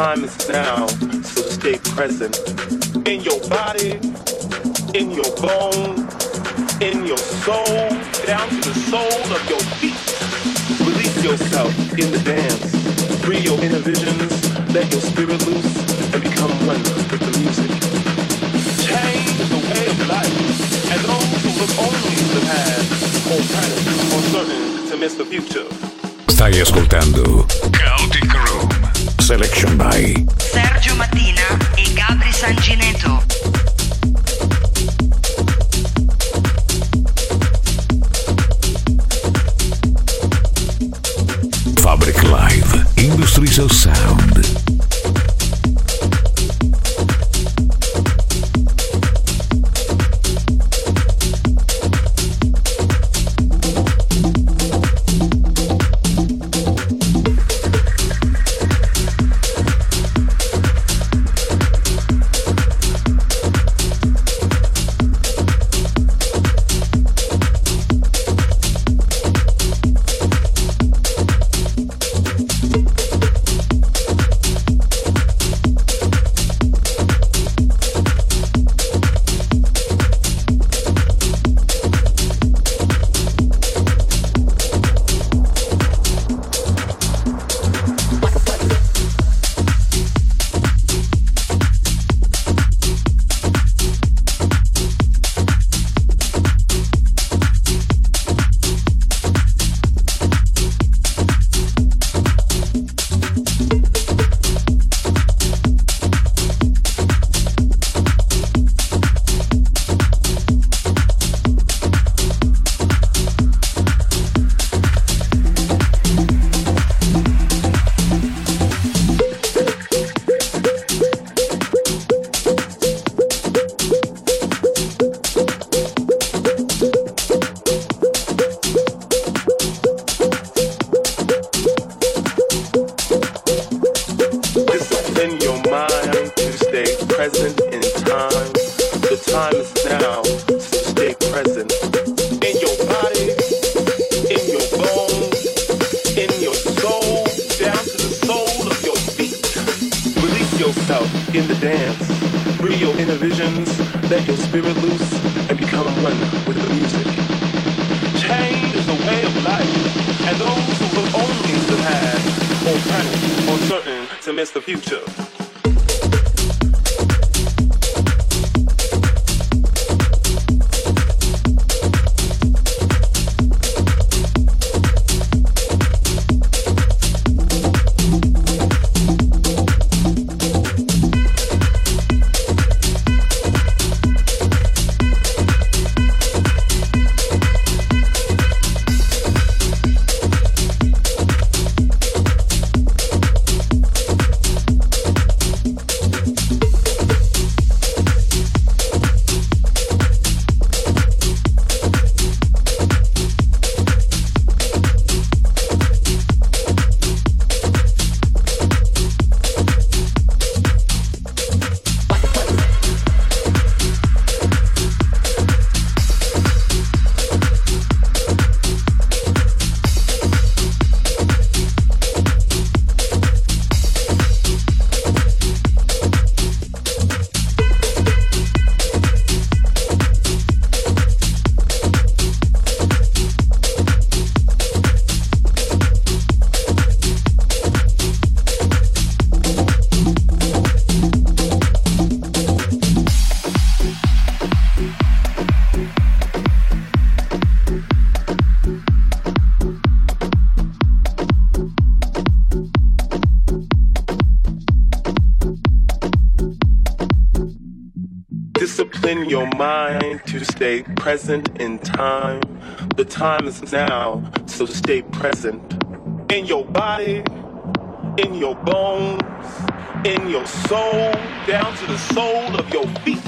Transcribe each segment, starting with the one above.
Time is now, so stay present. In your body, present in time. The time is now, so stay present. In your body, in your bones, in your soul, down to the sole of your feet.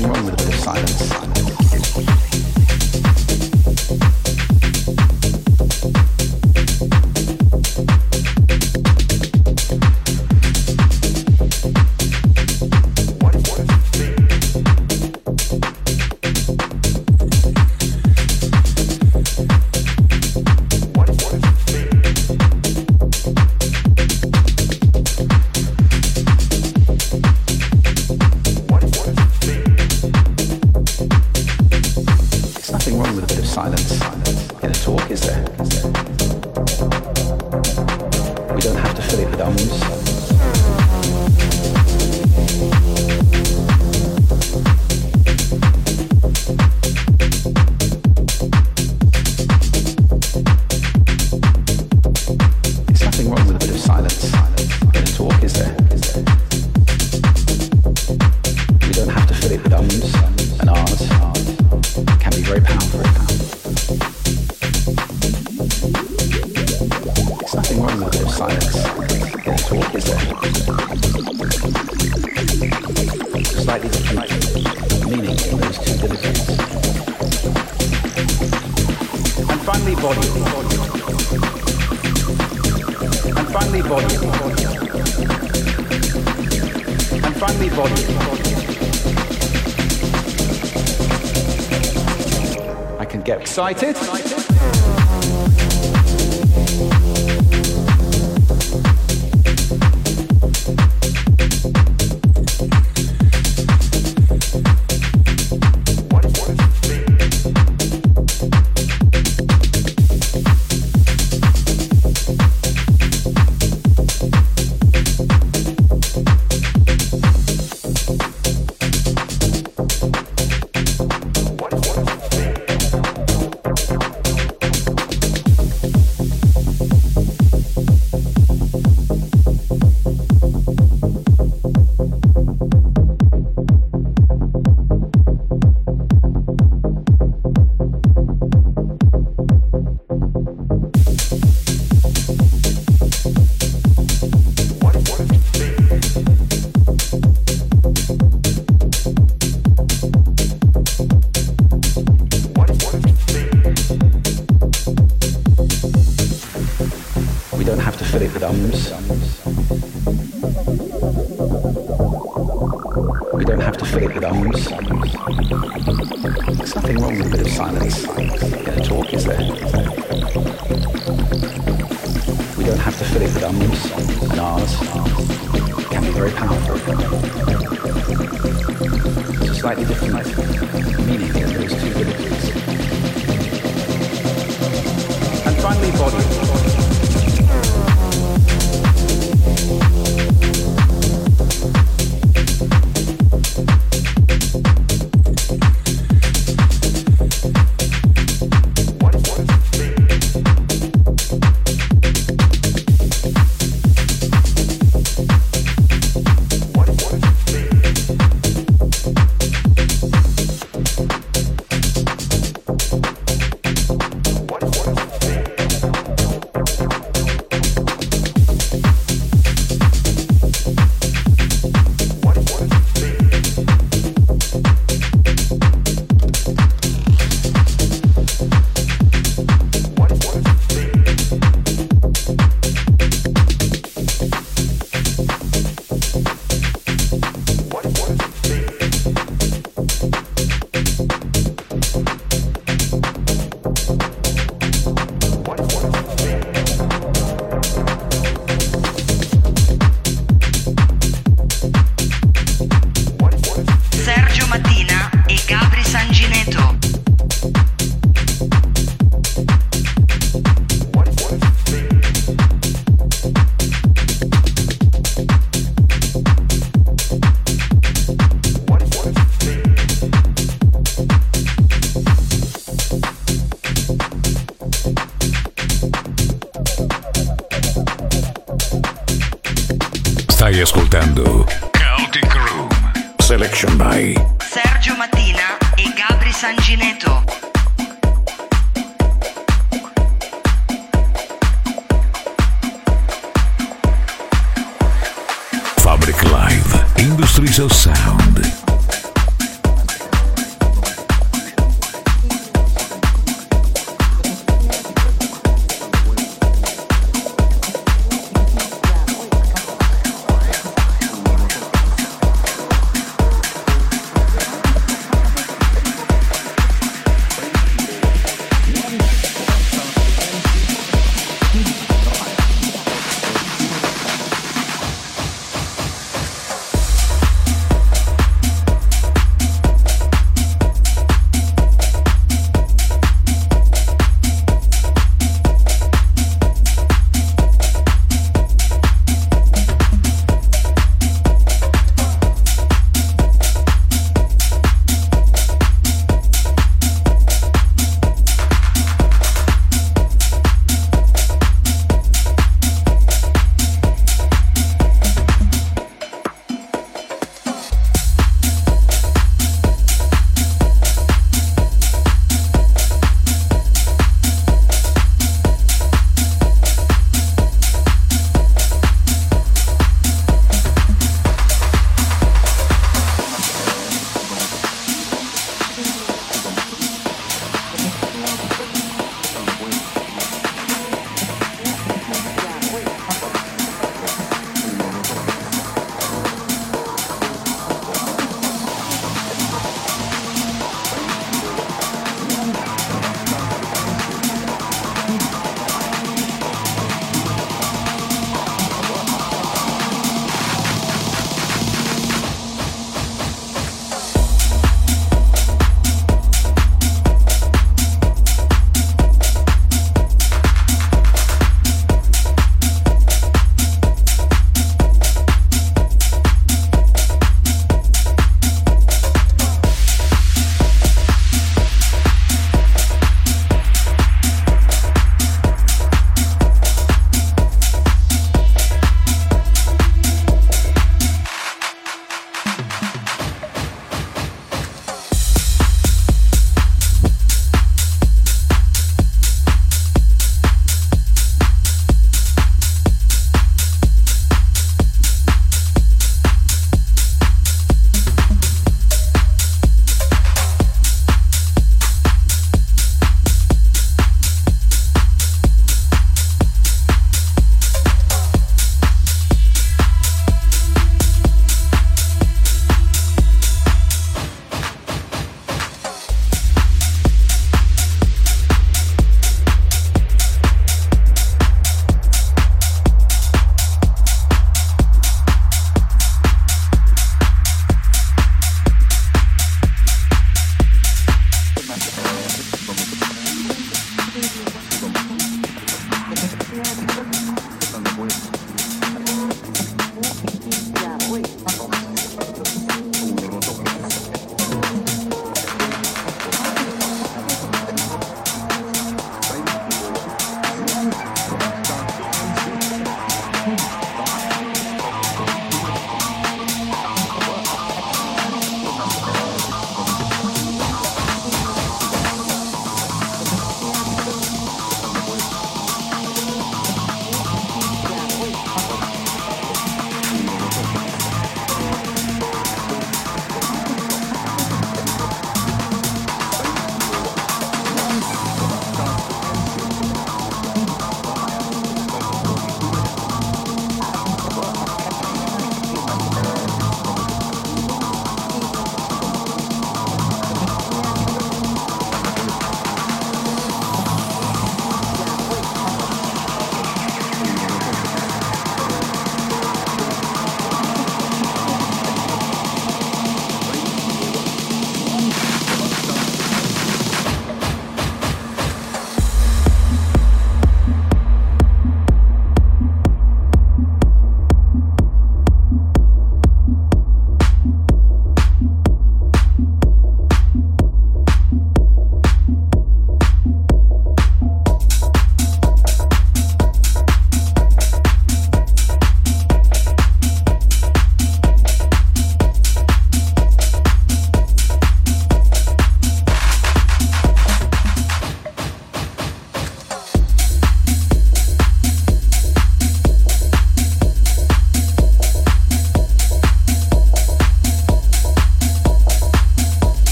Nothing wrong with a bit of silence. Excited.